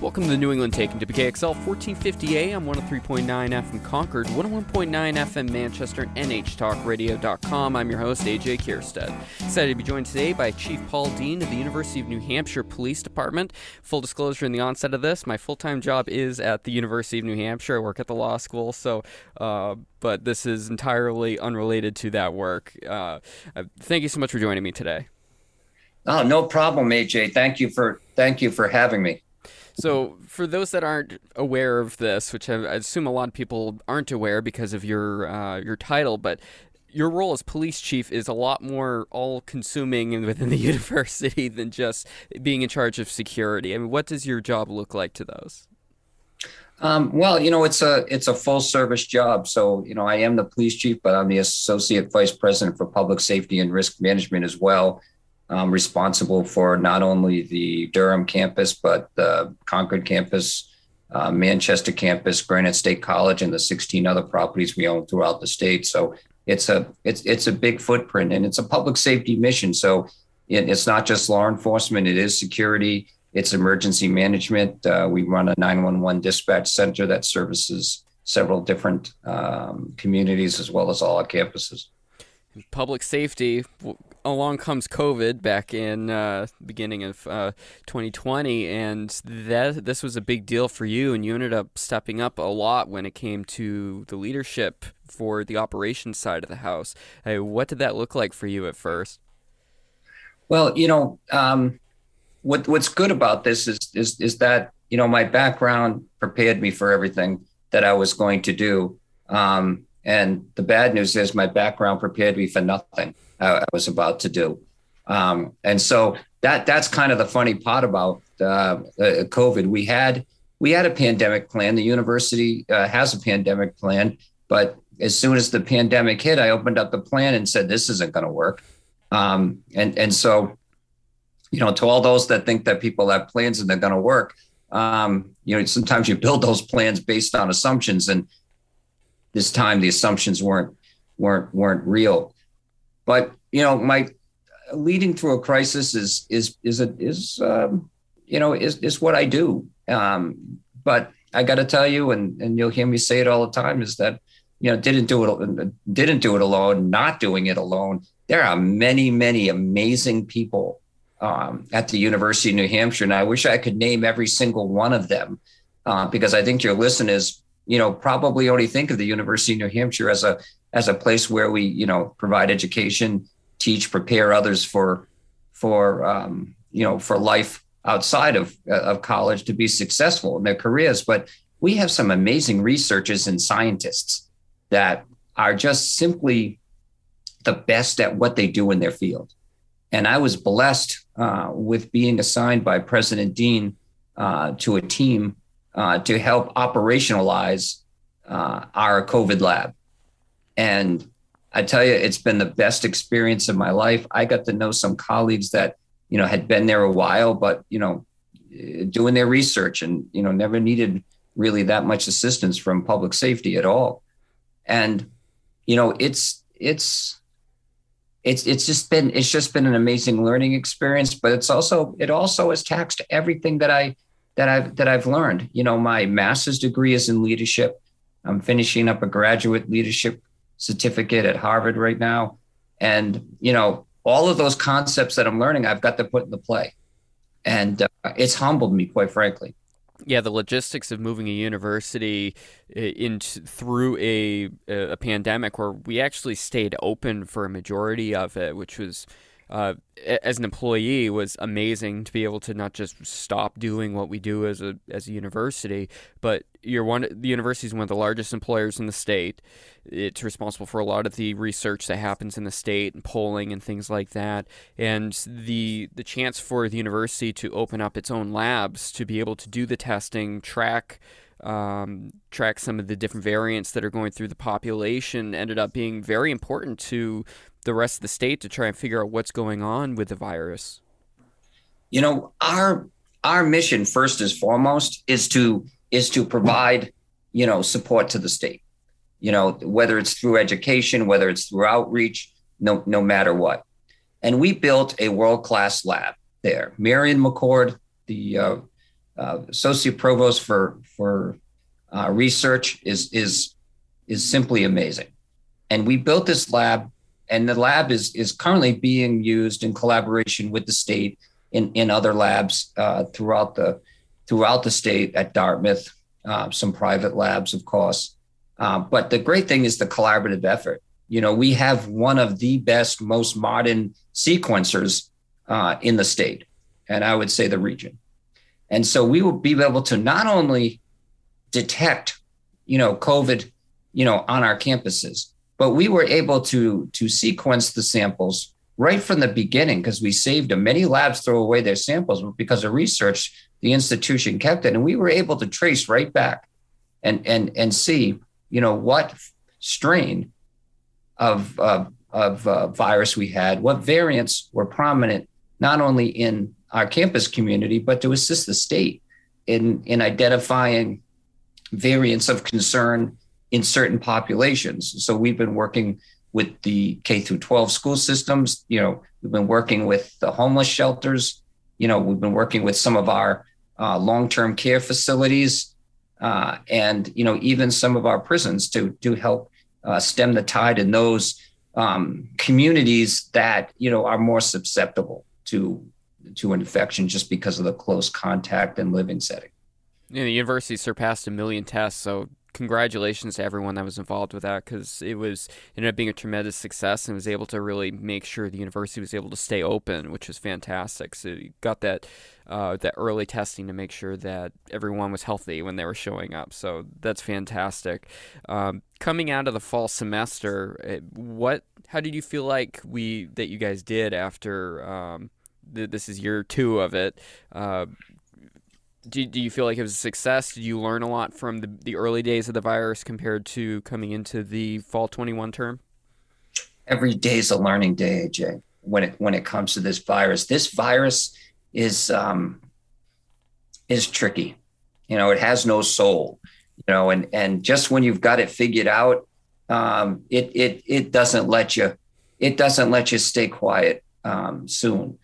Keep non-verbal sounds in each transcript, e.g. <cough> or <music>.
Welcome to the New England Take WKXL 1450 AM 103.9 FM Concord, 101.9 FM Manchester, and NHTalkRadio.com. I'm your host, AJ Kierstead. Excited to be joined today by Chief Paul Dean of the University of New Hampshire Police Department. Full disclosure in the onset of this, my full time job is at the University of New Hampshire. I work at the law school, so, uh, but this is entirely unrelated to that work. Uh thank you so much for joining me today. Oh, no problem, AJ. Thank you for thank you for having me. So, for those that aren't aware of this, which I assume a lot of people aren't aware because of your uh, your title, but your role as police chief is a lot more all-consuming within the <laughs> university than just being in charge of security. I mean, what does your job look like to those? Um, well, you know, it's a it's a full service job. So, you know, I am the police chief, but I'm the associate vice president for public safety and risk management as well um, responsible for not only the Durham campus, but the Concord campus, uh, Manchester campus, Granite State College, and the 16 other properties we own throughout the state. So it's a it's it's a big footprint, and it's a public safety mission. So it, it's not just law enforcement; it is security. It's emergency management. Uh, we run a 911 dispatch center that services several different um, communities as well as all our campuses public safety along comes COVID back in uh, beginning of uh, 2020, and that this was a big deal for you, and you ended up stepping up a lot when it came to the leadership for the operations side of the house. Hey, what did that look like for you at first? Well, you know, um, what what's good about this is is is that you know my background prepared me for everything that I was going to do. Um, and the bad news is my background prepared me for nothing I, was about to do. Um, and so that that's kind of the funny part about uh, uh, COVID. We had we had a pandemic plan. The university uh, has a pandemic plan, but as soon as the pandemic hit, I opened up the plan and said this isn't going to work. Um, and and so, you know, to all those that think that people have plans and they're going to work, um, you know, sometimes you build those plans based on assumptions, and this time the assumptions weren't weren't weren't real. But you know, my leading through a crisis is is is a, is um, you know is is what I do. Um, but I got to tell you, and and you'll hear me say it all the time, is that you know didn't do it didn't do it alone. Not doing it alone. There are many many amazing people um, at the University of New Hampshire, and I wish I could name every single one of them uh, because I think your listeners you know, probably only think of the University of New Hampshire as a as a place where we, you know, provide education, teach, prepare others for for um, you know for life outside of of college to be successful in their careers. But we have some amazing researchers and scientists that are just simply the best at what they do in their field. And I was blessed uh, with being assigned by President Dean uh, to a team uh, to help operationalize uh, our COVID lab. And I tell you, it's been the best experience of my life. I got to know some colleagues that, you know, had been there a while, but, you know, doing their research and, you know, never needed really that much assistance from public safety at all. And, you know, it's, it's, it's it's just been it's just been an amazing learning experience but it's also it also has taxed everything that i that I've that I've learned. You know, my master's degree is in leadership. I'm finishing up a graduate leadership certificate at Harvard right now, and you know, all of those concepts that I'm learning, I've got to put into play, and uh, it's humbled me, quite frankly. Yeah, the logistics of moving a university uh, into through a a pandemic, where we actually stayed open for a majority of it, which was uh, as an employee was amazing to be able to not just stop doing what we do as a as a university, but you're one the university is one of the largest employers in the state. It's responsible for a lot of the research that happens in the state and polling and things like that. And the the chance for the university to open up its own labs to be able to do the testing, track um, track some of the different variants that are going through the population ended up being very important to the rest of the state to try and figure out what's going on with the virus? You know, our our mission first and foremost is to is to provide, you know, support to the state. You know, whether it's through education, whether it's through outreach, no no matter what. And we built a world class lab there. Marian McCord, the uh, uh, associate provost for for uh, research is is is simply amazing. And we built this lab, and the lab is is currently being used in collaboration with the state in in other labs uh, throughout the throughout the state at Dartmouth, uh, some private labs, of course. Uh, but the great thing is the collaborative effort. You know, we have one of the best, most modern sequencers uh, in the state, and I would say the region. And so we will be able to not only detect, you know, COVID, you know, on our campuses, but we were able to to sequence the samples right from the beginning because we saved them. Many labs throw away their samples, but because of research, the institution kept it, and we were able to trace right back and and and see, you know, what strain of uh, of uh, virus we had, what variants were prominent, not only in our campus community, but to assist the state in in identifying variants of concern in certain populations. So we've been working with the K through 12 school systems. You know, we've been working with the homeless shelters. You know, we've been working with some of our uh, long-term care facilities, uh, and you know, even some of our prisons to to help uh, stem the tide in those um, communities that you know are more susceptible to to infection just because of the close contact and living setting. Yeah, the university surpassed a million tests, so congratulations to everyone that was involved with that because it was ended up being a tremendous success and was able to really make sure the university was able to stay open, which was fantastic. So you got that uh, that early testing to make sure that everyone was healthy when they were showing up. So that's fantastic. Um, coming out of the fall semester, eh, what how did you feel like we that you guys did after? Um, this is year two of it. Uh, do, do you feel like it was a success? Did you learn a lot from the, the early days of the virus compared to coming into the fall 21 term? Every day is a learning day, AJ, when it when it comes to this virus. This virus is um, is tricky. You know, it has no soul. You know, and and just when you've got it figured out, um, it it it doesn't let you it doesn't let you stay quiet um, soon.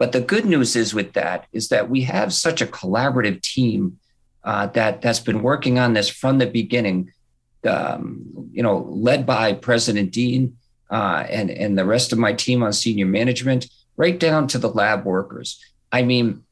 But the good news is with that is that we have such a collaborative team uh, that that's been working on this from the beginning. Um, you know, led by President Dean uh, and and the rest of my team on senior management, right down to the lab workers. I mean,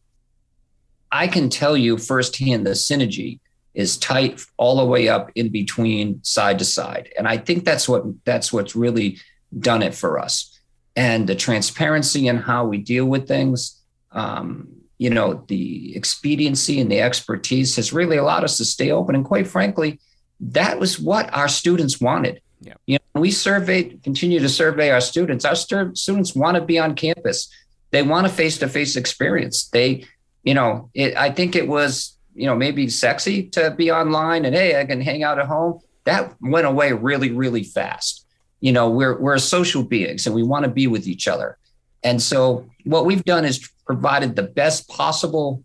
I can tell you firsthand the synergy is tight all the way up in between side to side, and I think that's what that's what's really done it for us and the transparency in how we deal with things. Um, you know, the expediency and the expertise has really allowed us to stay open. And quite frankly, that was what our students wanted. Yeah. You know, we surveyed, continue to survey our students. Our st- students want to be on campus. They want a face-to-face experience. They, you know, it, I think it was, you know, maybe sexy to be online and hey, I can hang out at home. That went away really, really fast you know we're we're social beings and we want to be with each other. And so what we've done is provided the best possible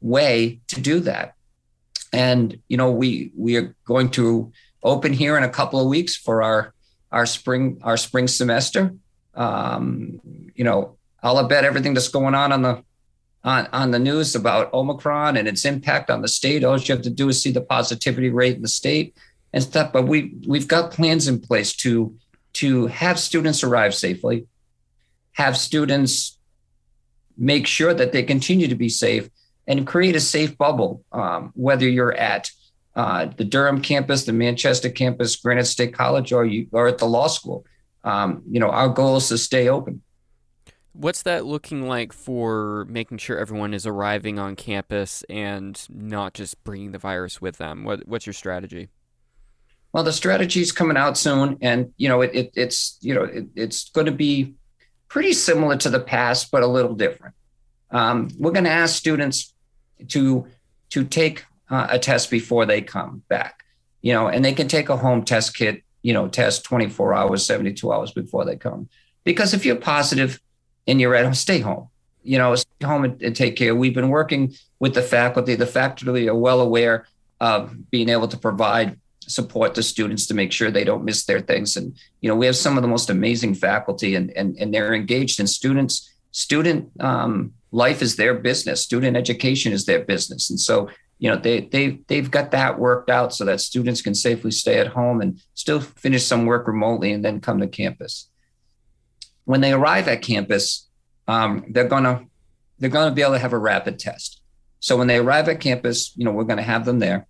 way to do that. And you know we we are going to open here in a couple of weeks for our our spring our spring semester. Um, you know i'll bet everything that's going on on the on, on the news about omicron and its impact on the state all you have to do is see the positivity rate in the state and stuff. But we we've got plans in place to to have students arrive safely, have students make sure that they continue to be safe, and create a safe bubble. Um, whether you're at uh, the Durham campus, the Manchester campus, Granite State College, or you or at the law school, um, you know our goal is to stay open. What's that looking like for making sure everyone is arriving on campus and not just bringing the virus with them? What, what's your strategy? Well, the strategy is coming out soon, and you know, it, it it's you know, it, it's going to be pretty similar to the past, but a little different. Um, we're going to ask students to to take uh, a test before they come back, you know, and they can take a home test kit, you know, test 24 hours, 72 hours before they come. Because if you're positive and you're at home, stay home, you know, stay home and, and take care. We've been working with the faculty. The faculty are well aware of being able to provide support the students to make sure they don't miss their things. And, you know, we have some of the most amazing faculty and, and, and they're engaged in students, student um, life is their business. Student education is their business, and so you know they they they've got that worked out so that students can safely stay at home and still finish some work remotely and then come to campus. When they arrive at campus, um, they're gonna they're gonna be able to have a rapid test. So when they arrive at campus, you know we're to have them there.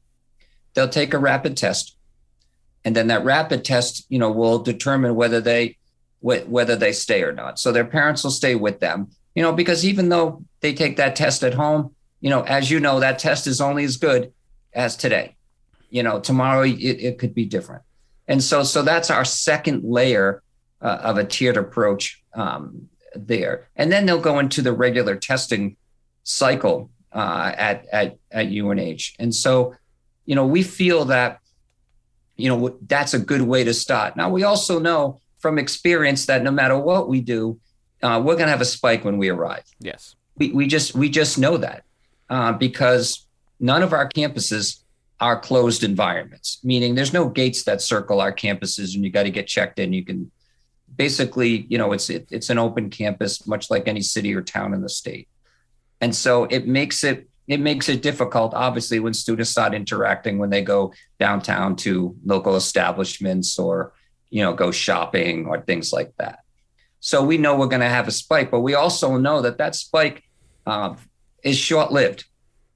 They'll take a rapid test, and then that rapid test, you know, will determine whether they whether they stay or not. So their parents will stay with them, you know, because even though they take that test at home, you know, as you know, that test is only as good as today. You know, tomorrow it, it could be different. And so, so that's our second layer uh, of a tiered approach um, there. And then they'll go into the regular testing cycle uh, at, at, at UNH. And so, you know, we feel that, you know, that's a good way to start. Now, we also know from experience that no matter what we do, uh, we're going to have a spike when we arrive. Yes. We, we just we just know that uh, because none of our campuses are closed environments, meaning there's no gates that circle our campuses and you got to get checked in. You can basically, you know, it's it, it's an open campus, much like any city or town in the state, and so it makes it it makes it difficult, obviously, when students start interacting when they go downtown to local establishments or you know go shopping or things like that. So we know we're going to have a spike, but we also know that that spike uh, is short lived.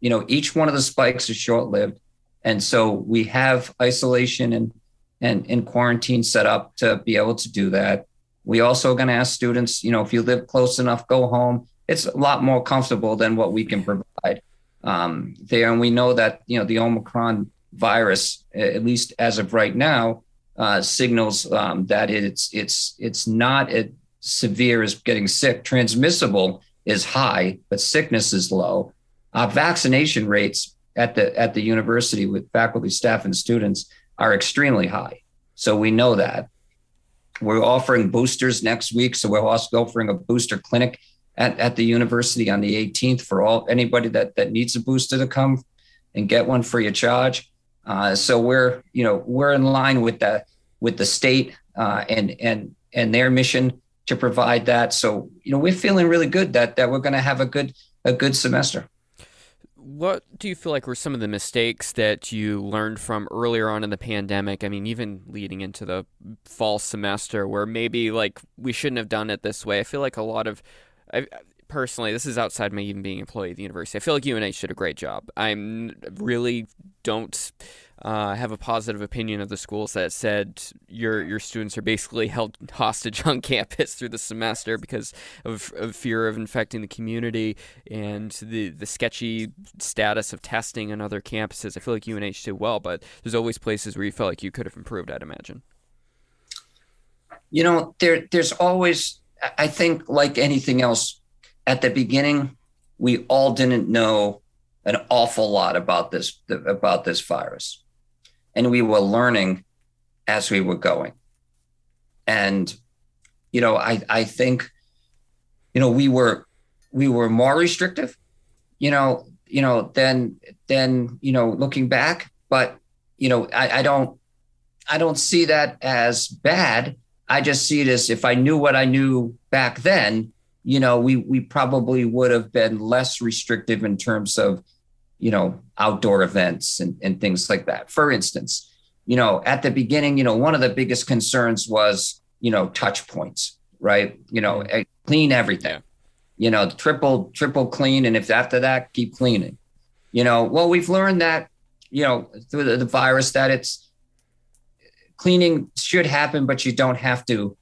You know, each one of the spikes is short lived. And so we have isolation and, and, and quarantine set up to be able to do that. We also going to ask students, you know, if you live close enough, go home. It's a lot more comfortable than what we can provide um, there. And we know that, you know, the Omicron virus, at least as of right now, uh, signals um, that it's it's it's not as severe as getting sick. Transmissible is high, but sickness is low. Our vaccination rates at the at the university with faculty, staff, and students are extremely high. So we know that. We're offering boosters next week. So we're also offering a booster clinic at, at the university on the 18th for all anybody that that needs a booster to come and get one free of charge. Uh, so we're you know we're in line with the with the state uh, and and and their mission to provide that. So, you know, we're feeling really good that that we're going to have a good a good semester. What do you feel like were some of the mistakes that you learned from earlier on in the pandemic? I mean, even leading into the fall semester, where maybe like we shouldn't have done it this way. I feel like a lot of, I, personally, this is outside me even being employee of the university. I feel like UNH did a great job. I'm really don't uh, have a positive opinion of the schools that said your your students are basically held hostage <laughs> on campus through the semester because of, of fear of infecting the community and the the sketchy status of testing on other campuses. I feel like UNH did well, but there's always places where you felt like you could have improved. I'd imagine. You know, there there's always I think like anything else at the beginning we all didn't know an awful lot about this about this virus and we were learning as we were going. And, you know, I, I think, you know, we were, we were more restrictive, you know, you know, than, than, you know, looking back, but, you know, I, I don't, I don't see that as bad. I just see it as if I knew what I knew back then, you know, we, we probably would have been less restrictive in terms of, you know, outdoor events and, and things like that. For instance, you know, at the beginning, you know, one of the biggest concerns was, you know, touch points, right? You know, mm-hmm. clean everything, you know, triple, triple clean. And if after that, keep cleaning, you know, well, we've learned that, you know, through the, the virus that it's cleaning should happen, but you don't have to,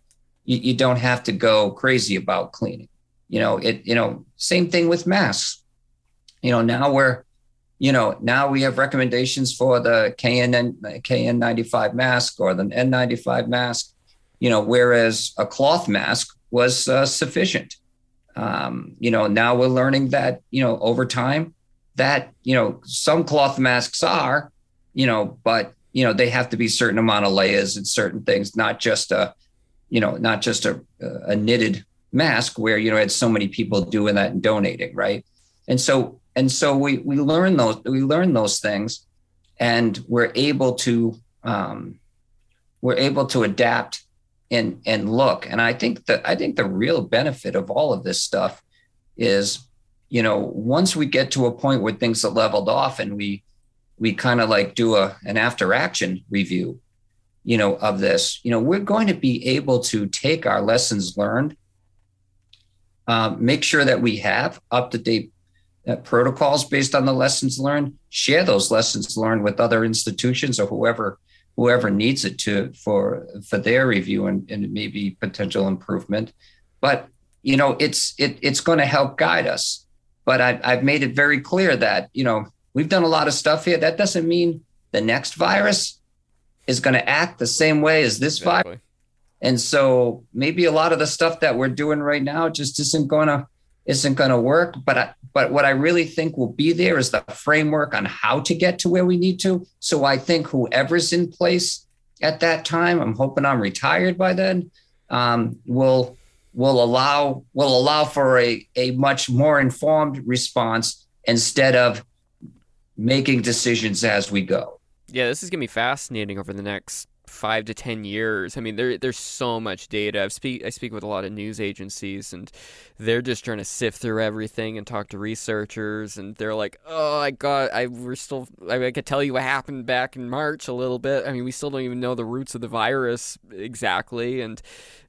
you, you don't have to go crazy about cleaning. You know, it, you know, same thing with masks. You know, now we're, you know, now we have recommendations for the KN, KN95 mask or the N95 mask, you know, whereas a cloth mask was uh, sufficient. Um, you know, now we're learning that, you know, over time that, you know, some cloth masks are, you know, but, you know, they have to be certain amount of layers and certain things, not just a, you know, not just a, a knitted mask where, you know, had so many people doing that and donating. Right. And so and so we we learn those we learn those things and we're able to um, we're able to adapt and and look. And I think that I think the real benefit of all of this stuff is, you know, once we get to a point where things are leveled off and we we kind of like do a an after action review, you know, of this, you know, we're going to be able to take our lessons learned, um, make sure that we have up to date uh, protocols based on the lessons learned, share those lessons learned with other institutions or whoever whoever needs it to for for their review and, and maybe potential improvement. But you know, it's it, it's going to help guide us. But I, I've made it very clear that you know we've done a lot of stuff here. That doesn't mean the next virus is going to act the same way as this exactly. virus. And so maybe a lot of the stuff that we're doing right now just isn't going to isn't going to work. But I, but what I really think will be there is the framework on how to get to where we need to. So I think whoever's in place at that time, I'm hoping I'm retired by then, um, will will allow will allow for a, a much more informed response instead of making decisions as we go. Yeah, this is gonna be fascinating over the next five to ten years. I mean, there there's so much data. I speak I speak with a lot of news agencies, and they're just trying to sift through everything and talk to researchers, and they're like, "Oh, I got, I we're still, I, I could tell you what happened back in March a little bit. I mean, we still don't even know the roots of the virus exactly, and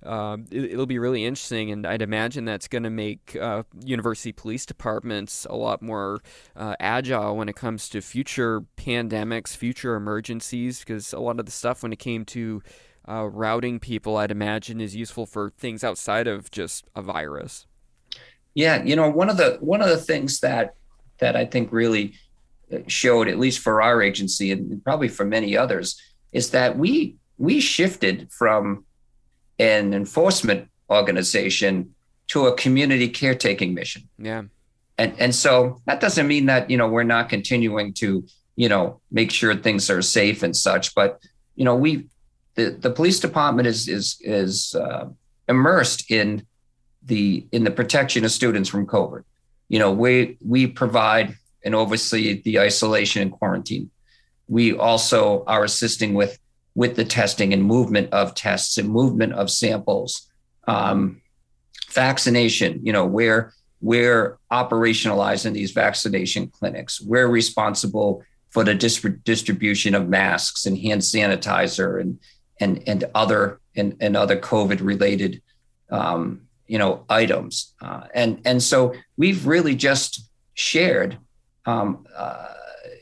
um, it, will be really interesting. And I'd imagine that's going to make uh, university police departments a lot more uh, agile when it comes to future pandemics, future emergencies, because a lot of the stuff when it came to uh, routing people, I'd imagine, is useful for things outside of just a virus. Yeah, you know, one of the one of the things that that I think really showed, at least for our agency and probably for many others, is that we we shifted from an enforcement organization to a community caretaking mission. Yeah. And and so that doesn't mean that, you know, we're not continuing to, you know, make sure things are safe and such, but you know, we the, the police department is is is uh, immersed in the in the protection of students from COVID. You know, we we provide and oversee the isolation and quarantine. We also are assisting with with the testing and movement of tests and movement of samples. Um, vaccination, you know, we're we're operationalizing these vaccination clinics. We're responsible for the distribution of masks and hand sanitizer and and and other and, and other COVID related um, you know items uh, and and so we've really just shared um, uh,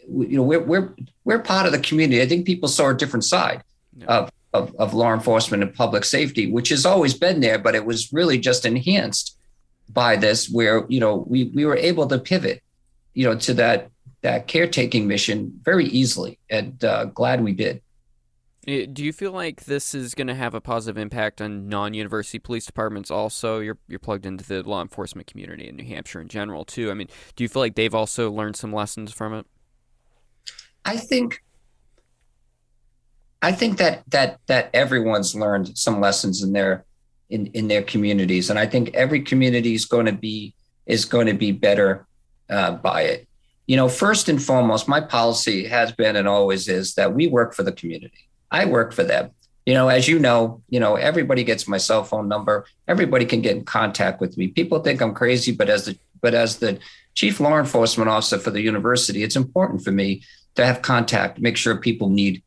you know we're, we're we're part of the community i think people saw a different side yeah. of, of, of law enforcement and public safety which has always been there but it was really just enhanced by this where you know we we were able to pivot you know to that that caretaking mission very easily and uh, glad we did Eh, do you feel like this is going to have a positive impact on non-university police departments? Also, you're you're plugged into the law enforcement community in New Hampshire in general too. I mean, do you feel like they've also learned some lessons from it? I think I think that that that everyone's learned some lessons in their in in their communities, and I think every community is going to be is going to be better uh, by it. You know, first and foremost, my policy has been and always is that we work for the community I work for them. You know, as you know, you know, everybody gets my cell phone number. Everybody can get in contact with me. People think I'm crazy, but as the but as the chief law enforcement officer for the university, it's important for me to have contact, make sure people need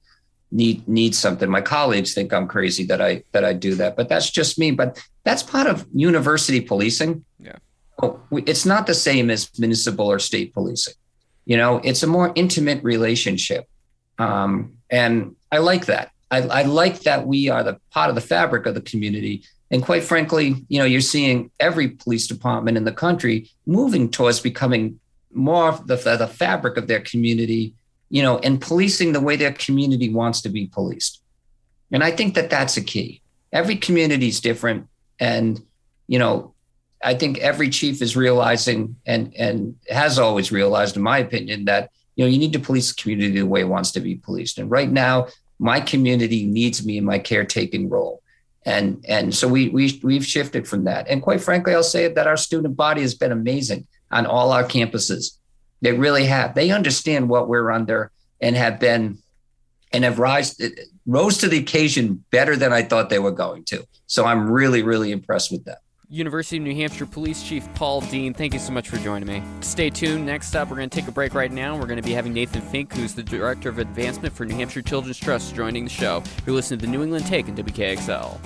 need need something. My colleagues think I'm crazy that I that I do that, but that's just me. But that's part of university policing. Yeah, oh, it's not the same as municipal or state policing. You know, it's a more intimate relationship, um, and I like that. I, I like that we are the part of the fabric of the community. And quite frankly, you know, you're seeing every police department in the country moving towards becoming more of the, the fabric of their community, you know, and policing the way their community wants to be policed. And I think that that's a key. Every community is different. And, you know, I think every chief is realizing and, and has always realized, in my opinion, that, you know, you need to police the community the way it wants to be policed. And right now, my community needs me in my caretaking role. And, and so we, we, we've shifted from that. And quite frankly, I'll say that our student body has been amazing on all our campuses. They really have. They understand what we're under and have been and have rise rose to the occasion better than I thought they were going to. So I'm really, really impressed with that. University of New Hampshire Police Chief Paul Dean, thank you so much for joining me. Stay tuned. Next up, we're going to take a break right now. We're going to be having Nathan Fink, who's the Director of Advancement for New Hampshire Children's Trust, joining the show. You're listening to the New England Take in WKXL.